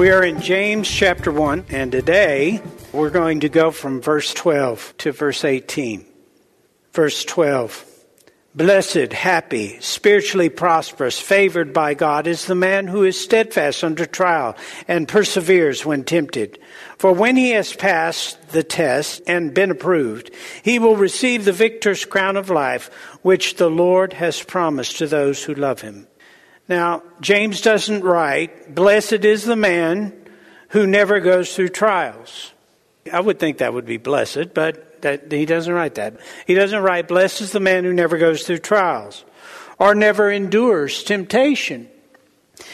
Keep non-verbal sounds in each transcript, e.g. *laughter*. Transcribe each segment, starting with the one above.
We are in James chapter 1, and today we're going to go from verse 12 to verse 18. Verse 12 Blessed, happy, spiritually prosperous, favored by God is the man who is steadfast under trial and perseveres when tempted. For when he has passed the test and been approved, he will receive the victor's crown of life, which the Lord has promised to those who love him. Now, James doesn't write, Blessed is the man who never goes through trials. I would think that would be blessed, but that, he doesn't write that. He doesn't write, Blessed is the man who never goes through trials or never endures temptation.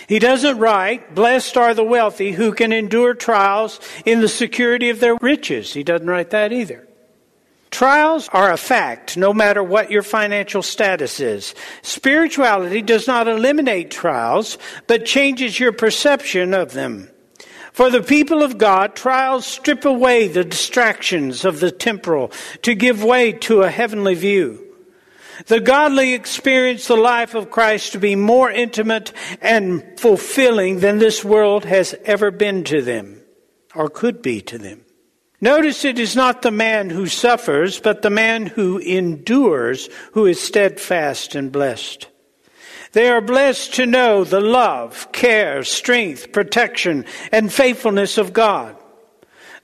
He doesn't write, Blessed are the wealthy who can endure trials in the security of their riches. He doesn't write that either. Trials are a fact, no matter what your financial status is. Spirituality does not eliminate trials, but changes your perception of them. For the people of God, trials strip away the distractions of the temporal to give way to a heavenly view. The godly experience the life of Christ to be more intimate and fulfilling than this world has ever been to them, or could be to them. Notice it is not the man who suffers, but the man who endures who is steadfast and blessed. They are blessed to know the love, care, strength, protection, and faithfulness of God.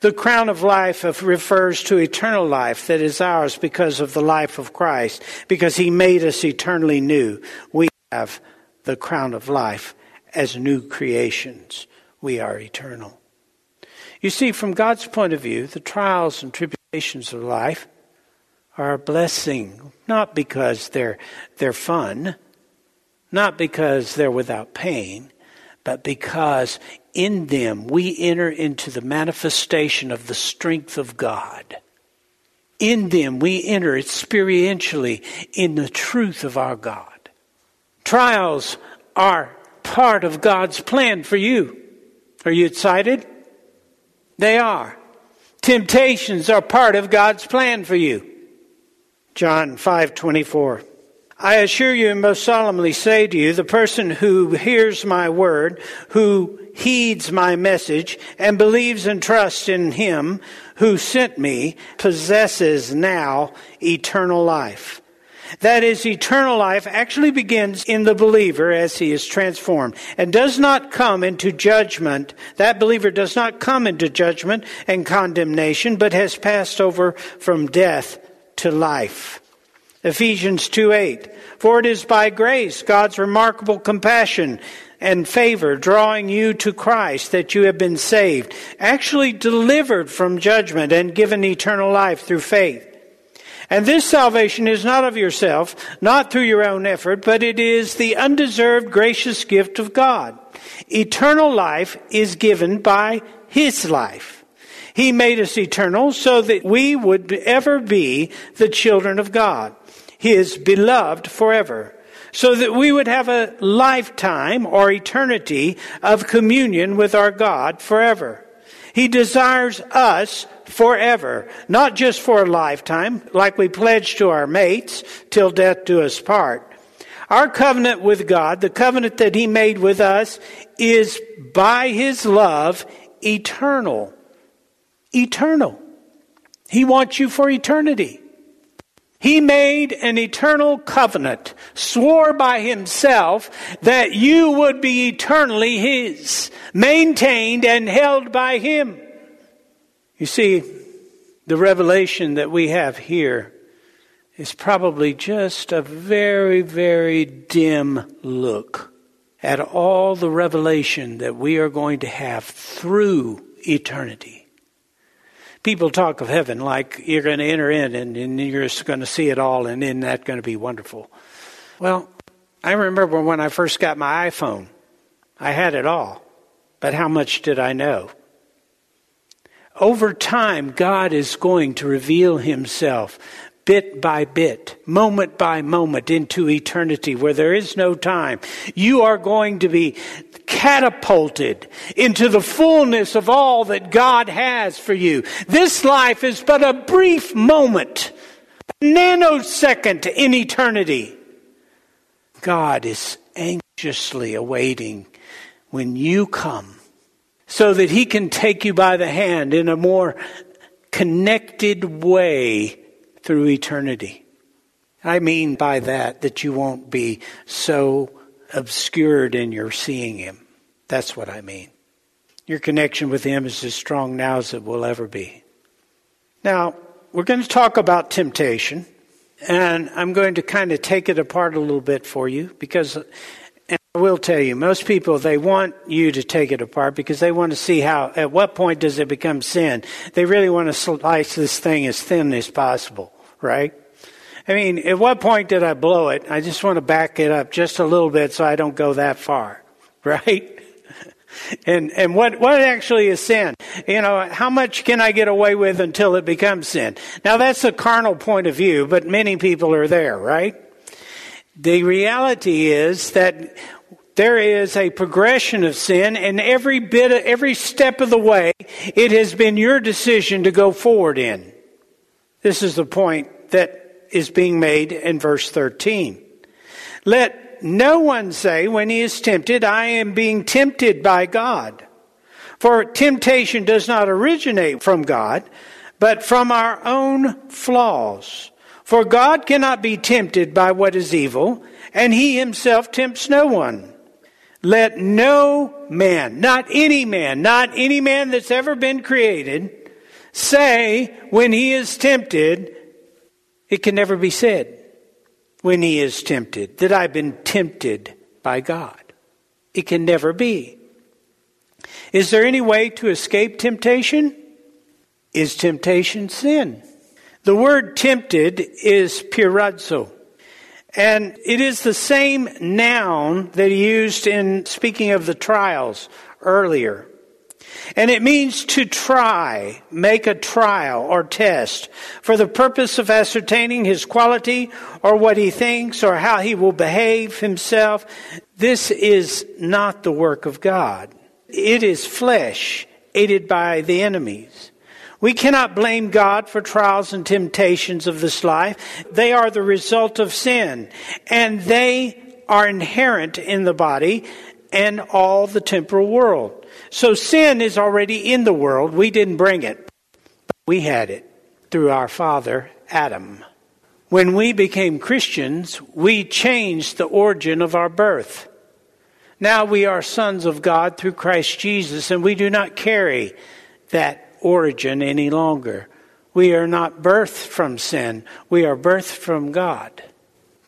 The crown of life refers to eternal life that is ours because of the life of Christ, because he made us eternally new. We have the crown of life as new creations. We are eternal. You see, from God's point of view, the trials and tribulations of life are a blessing, not because they're, they're fun, not because they're without pain, but because in them we enter into the manifestation of the strength of God. In them we enter experientially in the truth of our God. Trials are part of God's plan for you. Are you excited? They are. Temptations are part of God's plan for you. John 5:24 I assure you and most solemnly say to you, the person who hears my word, who heeds my message, and believes and trusts in him who sent me, possesses now eternal life that is, eternal life actually begins in the believer as he is transformed and does not come into judgment. That believer does not come into judgment and condemnation, but has passed over from death to life. Ephesians 2 8. For it is by grace, God's remarkable compassion and favor, drawing you to Christ, that you have been saved, actually delivered from judgment and given eternal life through faith. And this salvation is not of yourself, not through your own effort, but it is the undeserved gracious gift of God. Eternal life is given by His life. He made us eternal so that we would ever be the children of God, His beloved forever so that we would have a lifetime or eternity of communion with our God forever. He desires us forever, not just for a lifetime, like we pledge to our mates, till death do us part. Our covenant with God, the covenant that He made with us, is by His love eternal. Eternal. He wants you for eternity. He made an eternal covenant, swore by himself that you would be eternally his, maintained and held by him. You see, the revelation that we have here is probably just a very, very dim look at all the revelation that we are going to have through eternity. People talk of heaven like you're going to enter in and, and you're just going to see it all, and isn't that going to be wonderful? Well, I remember when I first got my iPhone, I had it all, but how much did I know? Over time, God is going to reveal Himself bit by bit, moment by moment into eternity where there is no time. You are going to be catapulted into the fullness of all that God has for you. This life is but a brief moment, nanosecond in eternity. God is anxiously awaiting when you come so that He can take you by the hand in a more connected way through eternity. I mean by that that you won't be so obscured in your seeing Him. That's what I mean. Your connection with Him is as strong now as it will ever be. Now, we're going to talk about temptation, and I'm going to kind of take it apart a little bit for you because I will tell you, most people, they want you to take it apart because they want to see how, at what point does it become sin? They really want to slice this thing as thin as possible, right? I mean, at what point did I blow it? I just want to back it up just a little bit so I don't go that far, *laughs* right? And and what what actually is sin? You know, how much can I get away with until it becomes sin? Now that's a carnal point of view, but many people are there, right? The reality is that there is a progression of sin, and every bit, of, every step of the way, it has been your decision to go forward in. This is the point that is being made in verse 13. Let no one say when he is tempted, I am being tempted by God. For temptation does not originate from God, but from our own flaws. For God cannot be tempted by what is evil, and he himself tempts no one. Let no man, not any man, not any man that's ever been created, say when he is tempted, it can never be said when he is tempted that I've been tempted by God. It can never be. Is there any way to escape temptation? Is temptation sin? The word tempted is pirazo. And it is the same noun that he used in speaking of the trials earlier. And it means to try, make a trial or test for the purpose of ascertaining his quality or what he thinks or how he will behave himself. This is not the work of God. It is flesh aided by the enemies. We cannot blame God for trials and temptations of this life. They are the result of sin, and they are inherent in the body and all the temporal world. So sin is already in the world. We didn't bring it. but We had it through our father, Adam. When we became Christians, we changed the origin of our birth. Now we are sons of God through Christ Jesus, and we do not carry that origin any longer. We are not birthed from sin, we are birthed from God.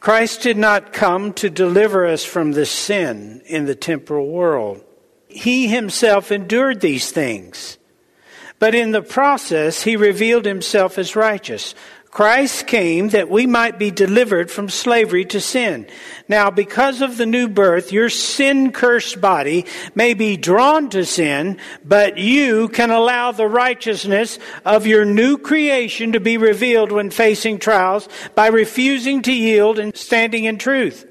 Christ did not come to deliver us from the sin in the temporal world. He himself endured these things. But in the process, he revealed himself as righteous, Christ came that we might be delivered from slavery to sin. Now, because of the new birth, your sin cursed body may be drawn to sin, but you can allow the righteousness of your new creation to be revealed when facing trials by refusing to yield and standing in truth.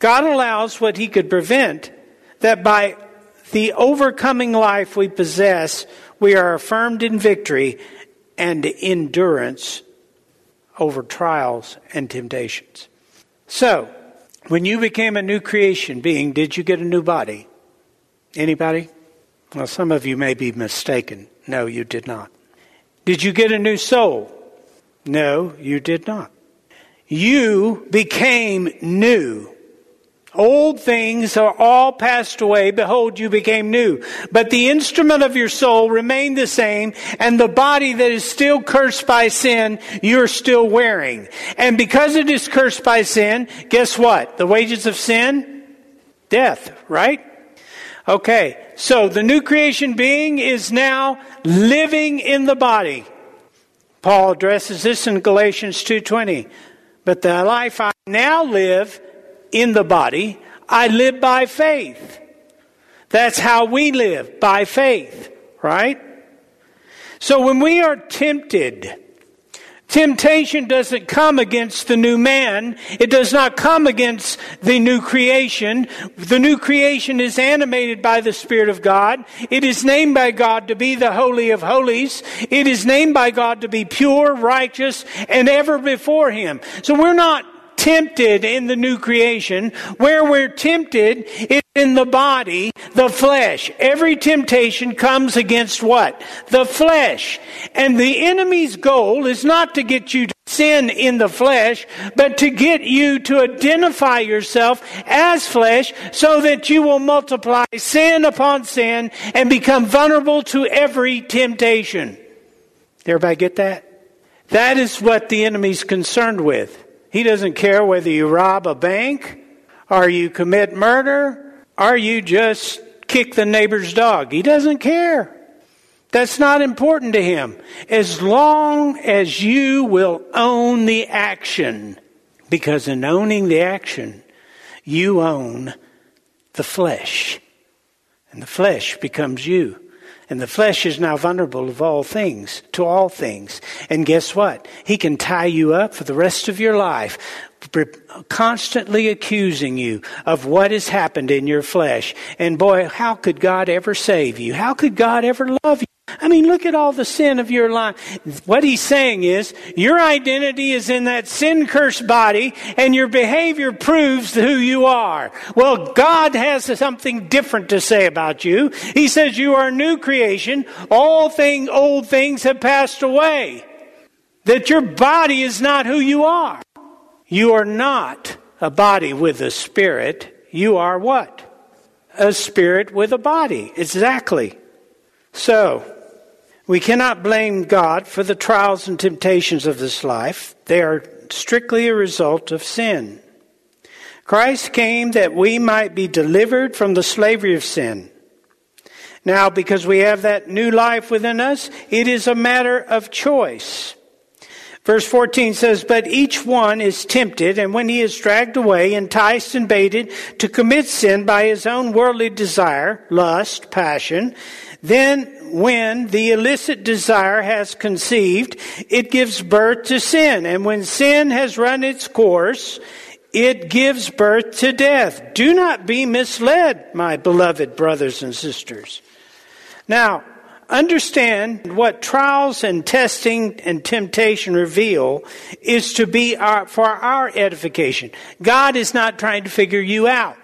God allows what he could prevent that by the overcoming life we possess, we are affirmed in victory and endurance over trials and temptations. So, When you became a new creation being, did you get a new body? Anybody? Well, some of you may be mistaken. No, you did not. Did you get a new soul? No, you did not. You became new. Old things are all passed away. Behold, you became new. But the instrument of your soul remained the same, and the body that is still cursed by sin, you're still wearing. And because it is cursed by sin, guess what? The wages of sin? Death, right? Okay, so the new creation being is now living in the body. Paul addresses this in Galatians 2:20. But the life I now live in the body, I live by faith. That's how we live, by faith, right? So when we are tempted, Temptation doesn't come against the new man. It does not come against the new creation. The new creation is animated by the Spirit of God. It is named by God to be the Holy of Holies. It is named by God to be pure, righteous, and ever before Him. So we're not tempted in the new creation. Where we're tempted is in the body, the flesh. Every temptation comes against what? The flesh. And the enemy's goal is not to get you to sin in the flesh, but to get you to identify yourself as flesh so that you will multiply sin upon sin and become vulnerable to every temptation. Everybody get that? That is what the enemy's concerned with. He doesn't care whether you rob a bank or you commit murder or you just kick the neighbor's dog. He doesn't care. That's not important to him. As long as you will own the action, because in owning the action, you own the flesh. And the flesh becomes you. And the flesh is now vulnerable of all things, to all things. And guess what? He can tie you up for the rest of your life, constantly accusing you of what has happened in your flesh. And boy, how could God ever save you? How could God ever love you? I mean, look at all the sin of your life. What he's saying is, your identity is in that sin cursed body, and your behavior proves who you are. Well, God has something different to say about you. He says you are a new creation. All thing, old things have passed away. That your body is not who you are. You are not a body with a spirit. You are what? A spirit with a body. Exactly. So, we cannot blame God for the trials and temptations of this life. They are strictly a result of sin. Christ came that we might be delivered from the slavery of sin. Now, because we have that new life within us, it is a matter of choice. Verse 14 says, But each one is tempted, and when he is dragged away, enticed and baited to commit sin by his own worldly desire, lust, passion, then, when the illicit desire has conceived, it gives birth to sin. And when sin has run its course, it gives birth to death. Do not be misled, my beloved brothers and sisters. Now, understand what trials and testing and temptation reveal is to be our, for our edification. God is not trying to figure you out.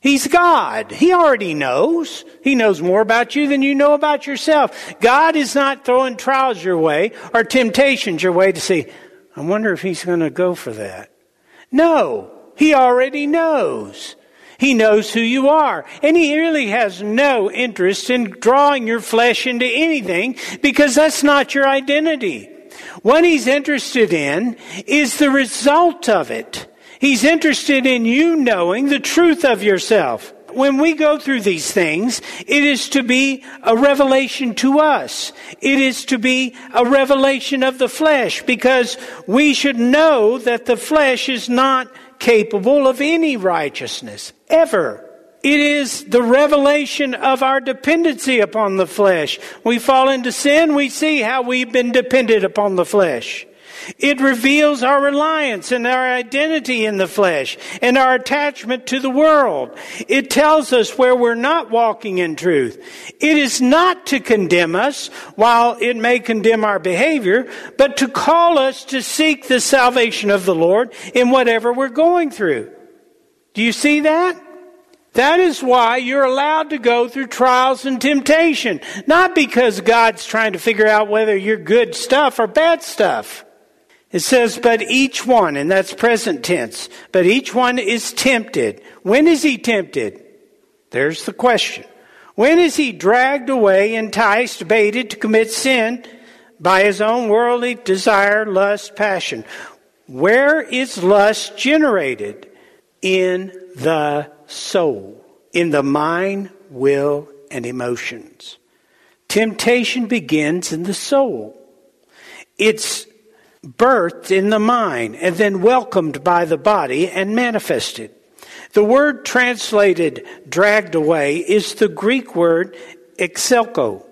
He's God. He already knows. He knows more about you than you know about yourself. God is not throwing trials your way or temptations your way to say, I wonder if he's going to go for that. No, he already knows. He knows who you are. And he really has no interest in drawing your flesh into anything because that's not your identity. What he's interested in is the result of it. He's interested in you knowing the truth of yourself. When we go through these things, it is to be a revelation to us. It is to be a revelation of the flesh because we should know that the flesh is not capable of any righteousness, ever. It is the revelation of our dependency upon the flesh. We fall into sin, we see how we've been dependent upon the flesh. It reveals our reliance and our identity in the flesh and our attachment to the world. It tells us where we're not walking in truth. It is not to condemn us, while it may condemn our behavior, but to call us to seek the salvation of the Lord in whatever we're going through. Do you see that? That is why you're allowed to go through trials and temptation. Not because God's trying to figure out whether you're good stuff or bad stuff. It says, but each one, and that's present tense, but each one is tempted. When is he tempted? There's the question. When is he dragged away, enticed, baited to commit sin by his own worldly desire, lust, passion? Where is lust generated? In the soul, in the mind, will, and emotions. Temptation begins in the soul. It's birthed in the mind and then welcomed by the body and manifested. The word translated dragged away is the Greek word exelko.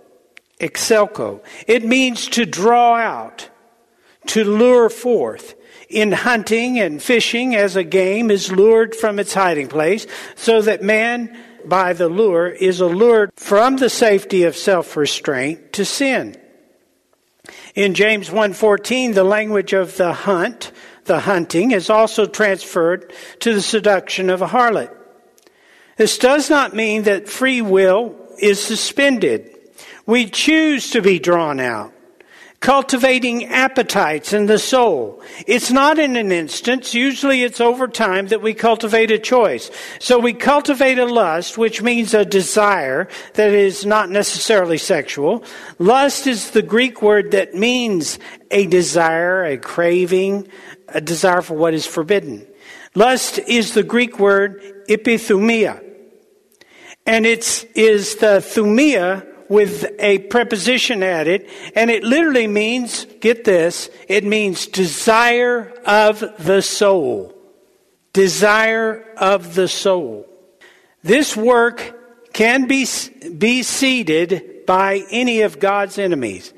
Exelko. It means to draw out, to lure forth. In hunting and fishing, as a game is lured from its hiding place, so that man, by the lure, is allured from the safety of self restraint to sin. In James 1:14, the language of the hunt, the hunting, is also transferred to the seduction of a harlot. This does not mean that free will is suspended. We choose to be drawn out cultivating appetites in the soul. It's not in an instance. Usually it's over time that we cultivate a choice. So we cultivate a lust, which means a desire that is not necessarily sexual. Lust is the Greek word that means a desire, a craving, a desire for what is forbidden. Lust is the Greek word epithumia. And it is the thumia with a preposition added, and it literally means, get this, it means desire of the soul. Desire of the soul. This work can be, be seeded by any of God's enemies,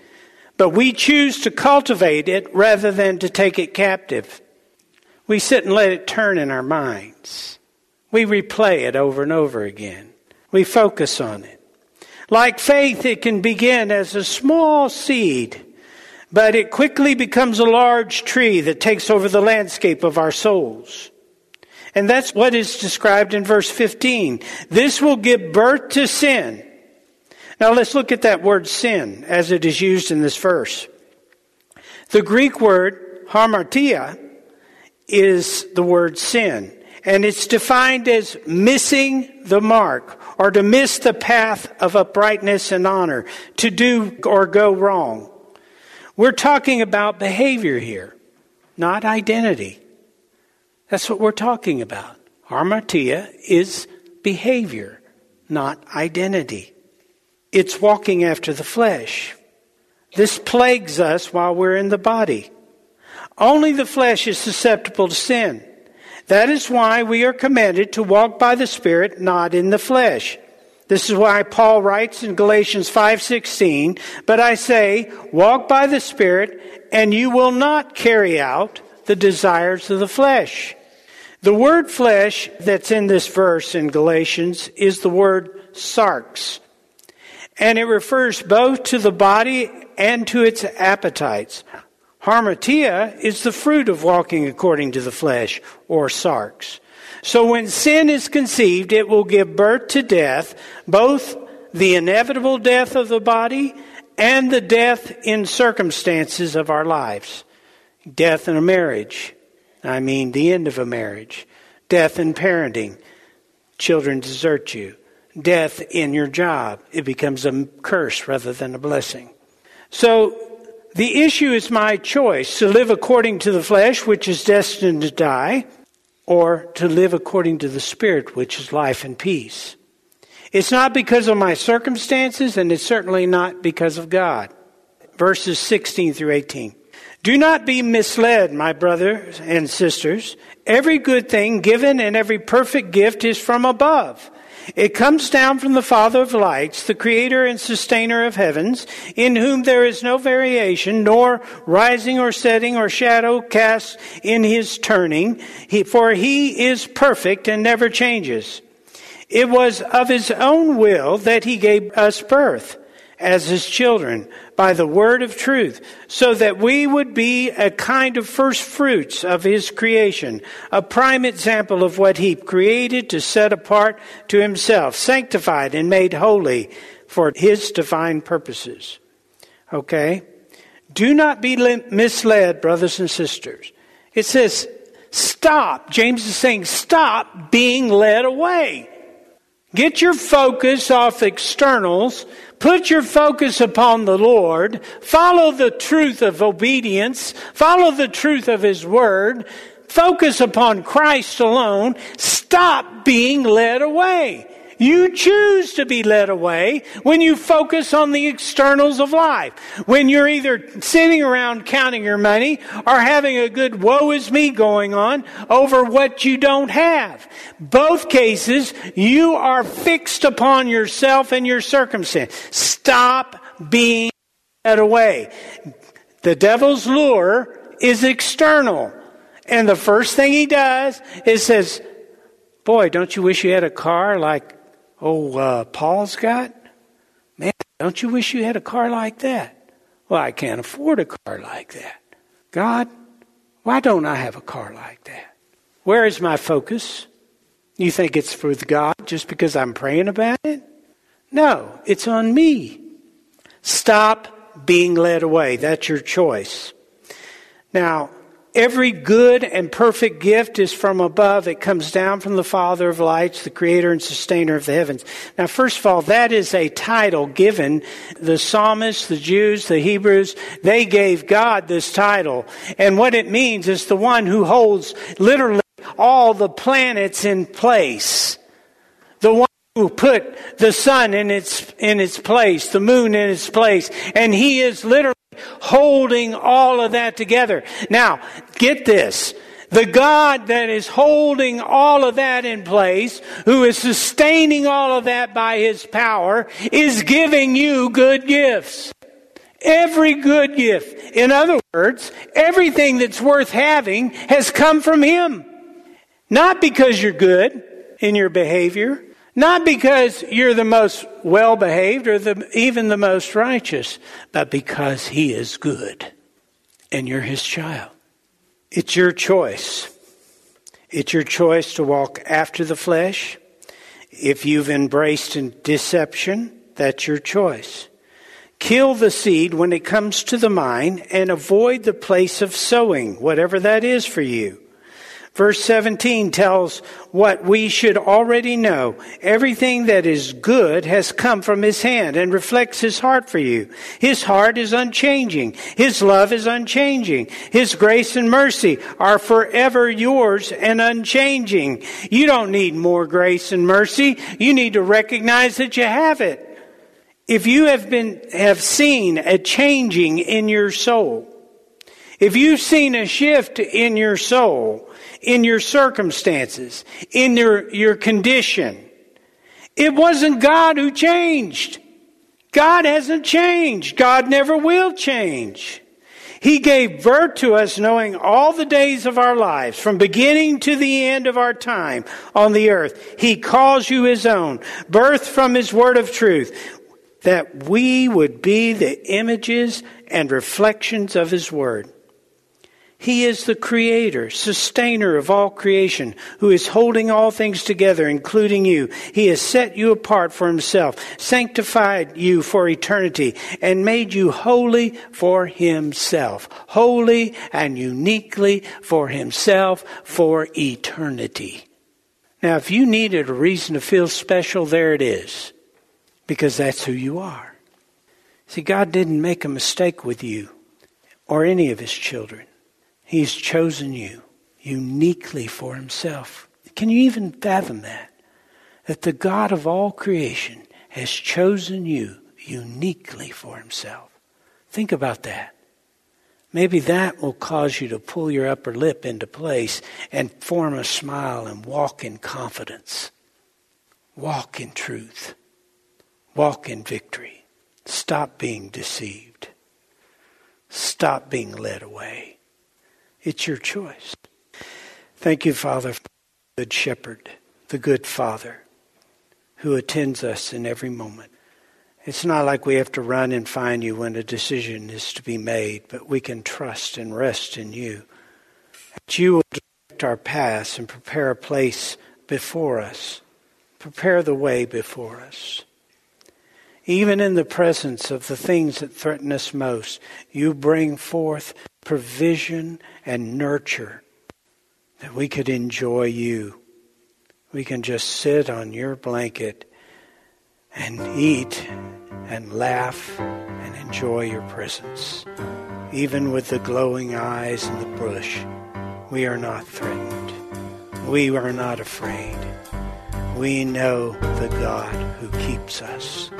but we choose to cultivate it rather than to take it captive. We sit and let it turn in our minds. We replay it over and over again. We focus on it. Like faith, it can begin as a small seed, but it quickly becomes a large tree that takes over the landscape of our souls. And that's what is described in verse 15. This will give birth to sin. Now let's look at that word sin as it is used in this verse. The Greek word hamartia is the word sin, and it's defined as missing the mark or to miss the path of uprightness and honor, to do or go wrong. We're talking about behavior here, not identity. That's what we're talking about. Hamartia is behavior, not identity. It's walking after the flesh. This plagues us while we're in the body. Only the flesh is susceptible to sin. That is why we are commanded to walk by the Spirit, not in the flesh. This is why Paul writes in Galatians 5:16, "But I say, walk by the Spirit, and you will not carry out the desires of the flesh." The word flesh that's in this verse in Galatians is the word sarx. And it refers both to the body and to its appetites. Hamartia is the fruit of walking according to the flesh, or sarx. So when sin is conceived, it will give birth to death, both the inevitable death of the body and the death in circumstances of our lives. Death in a marriage. I mean, the end of a marriage. Death in parenting. Children desert you. Death in your job. It becomes a curse rather than a blessing. So the issue is my choice to live according to the flesh, which is destined to die, or to live according to the Spirit, which is life and peace. It's not because of my circumstances, and it's certainly not because of God. Verses 16 through 18. Do not be misled, my brothers and sisters. Every good thing given and every perfect gift is from above it comes down from the Father of lights, the creator and sustainer of heavens, in whom there is no variation, nor rising or setting or shadow cast in his turning, for he is perfect and never changes. It was of his own will that he gave us birth as his children by the word of truth, so that we would be a kind of first fruits of his creation, a prime example of what he created to set apart to himself, sanctified and made holy for his divine purposes. Okay? Do not be misled, brothers and sisters. It says, stop. James is saying, stop being led away. Get your focus off externals. Put your focus upon the Lord. Follow the truth of obedience. Follow the truth of His Word. Focus upon Christ alone. Stop being led away. You choose to be led away when you focus on the externals of life. When you're either sitting around counting your money or having a good woe is me going on over what you don't have. Both cases, you are fixed upon yourself and your circumstance. Stop being led away. The devil's lure is external. And the first thing he does is says, Boy, don't you wish you had a car like oh, uh, Paul's got? Man, don't you wish you had a car like that? Well, I can't afford a car like that. God, why don't I have a car like that? Where is my focus? You think it's for God just because I'm praying about it? No, it's on me. Stop being led away. That's your choice. Now, Every good and perfect gift is from above. It comes down from the Father of lights, the creator and sustainer of the heavens. Now, first of all, that is a title given. The psalmists, the Jews, the Hebrews, they gave God this title. And what it means is the one who holds literally all the planets in place. The one who put the sun in its, in its place, the moon in its place. And he is literally holding all of that together. Now, get this. The God that is holding all of that in place, who is sustaining all of that by His power, is giving you good gifts. Every good gift. In other words, everything that's worth having has come from Him. Not because you're good in your behavior, not because you're the most well behaved or the, even the most righteous, but because He is good and you're His child. It's your choice. It's your choice to walk after the flesh. If you've embraced deception, that's your choice. Kill the seed when it comes to the mind and avoid the place of sowing, whatever that is for you. Verse 17 tells what we should already know. Everything that is good has come from his hand and reflects his heart for you. His heart is unchanging. His love is unchanging. His grace and mercy are forever yours and unchanging. You don't need more grace and mercy. You need to recognize that you have it. If you have been, have seen a changing in your soul, if you've seen a shift in your soul, in your circumstances, in your, your condition. It wasn't God who changed. God hasn't changed. God never will change. He gave birth to us knowing all the days of our lives, from beginning to the end of our time on the earth. He calls you His own, birth from His word of truth, that we would be the images and reflections of His word. He is the creator, sustainer of all creation, who is holding all things together, including you. He has set you apart for himself, sanctified you for eternity, and made you holy for himself. Holy and uniquely for himself for eternity. Now, if you needed a reason to feel special, there it is. Because that's who you are. See, God didn't make a mistake with you or any of his children. He's chosen you uniquely for himself. Can you even fathom that? That the God of all creation has chosen you uniquely for himself. Think about that. Maybe that will cause you to pull your upper lip into place and form a smile and walk in confidence. Walk in truth. Walk in victory. Stop being deceived. Stop being led away. It's your choice. Thank you, Father, for the good shepherd, the good Father who attends us in every moment. It's not like we have to run and find you when a decision is to be made, but we can trust and rest in you. That you will direct our paths and prepare a place before us. Prepare the way before us. Even in the presence of the things that threaten us most, you bring forth provision and nurture that we could enjoy you. We can just sit on your blanket and eat and laugh and enjoy your presence. Even with the glowing eyes and the bush, we are not threatened. We are not afraid. We know the God who keeps us.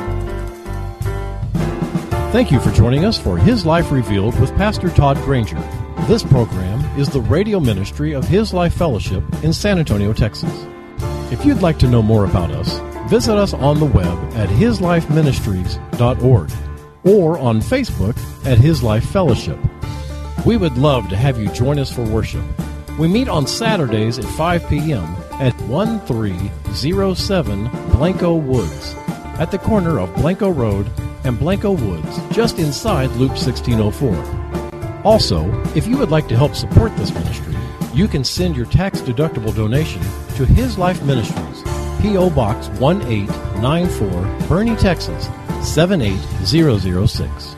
Thank you for joining us for His Life Revealed with Pastor Todd Granger. This program is the radio ministry of His Life Fellowship in San Antonio, Texas. If you'd like to know more about us, visit us on the web at hislifeministries.org or on Facebook at His Life Fellowship. We would love to have you join us for worship. We meet on Saturdays at 5 p.m. at 1307 Blanco Woods at the corner of Blanco Road and Blanco Woods, just inside Loop 1604. Also, if you would like to help support this ministry, you can send your tax deductible donation to His Life Ministries, P.O. Box 1894, Boerne, Texas 78006.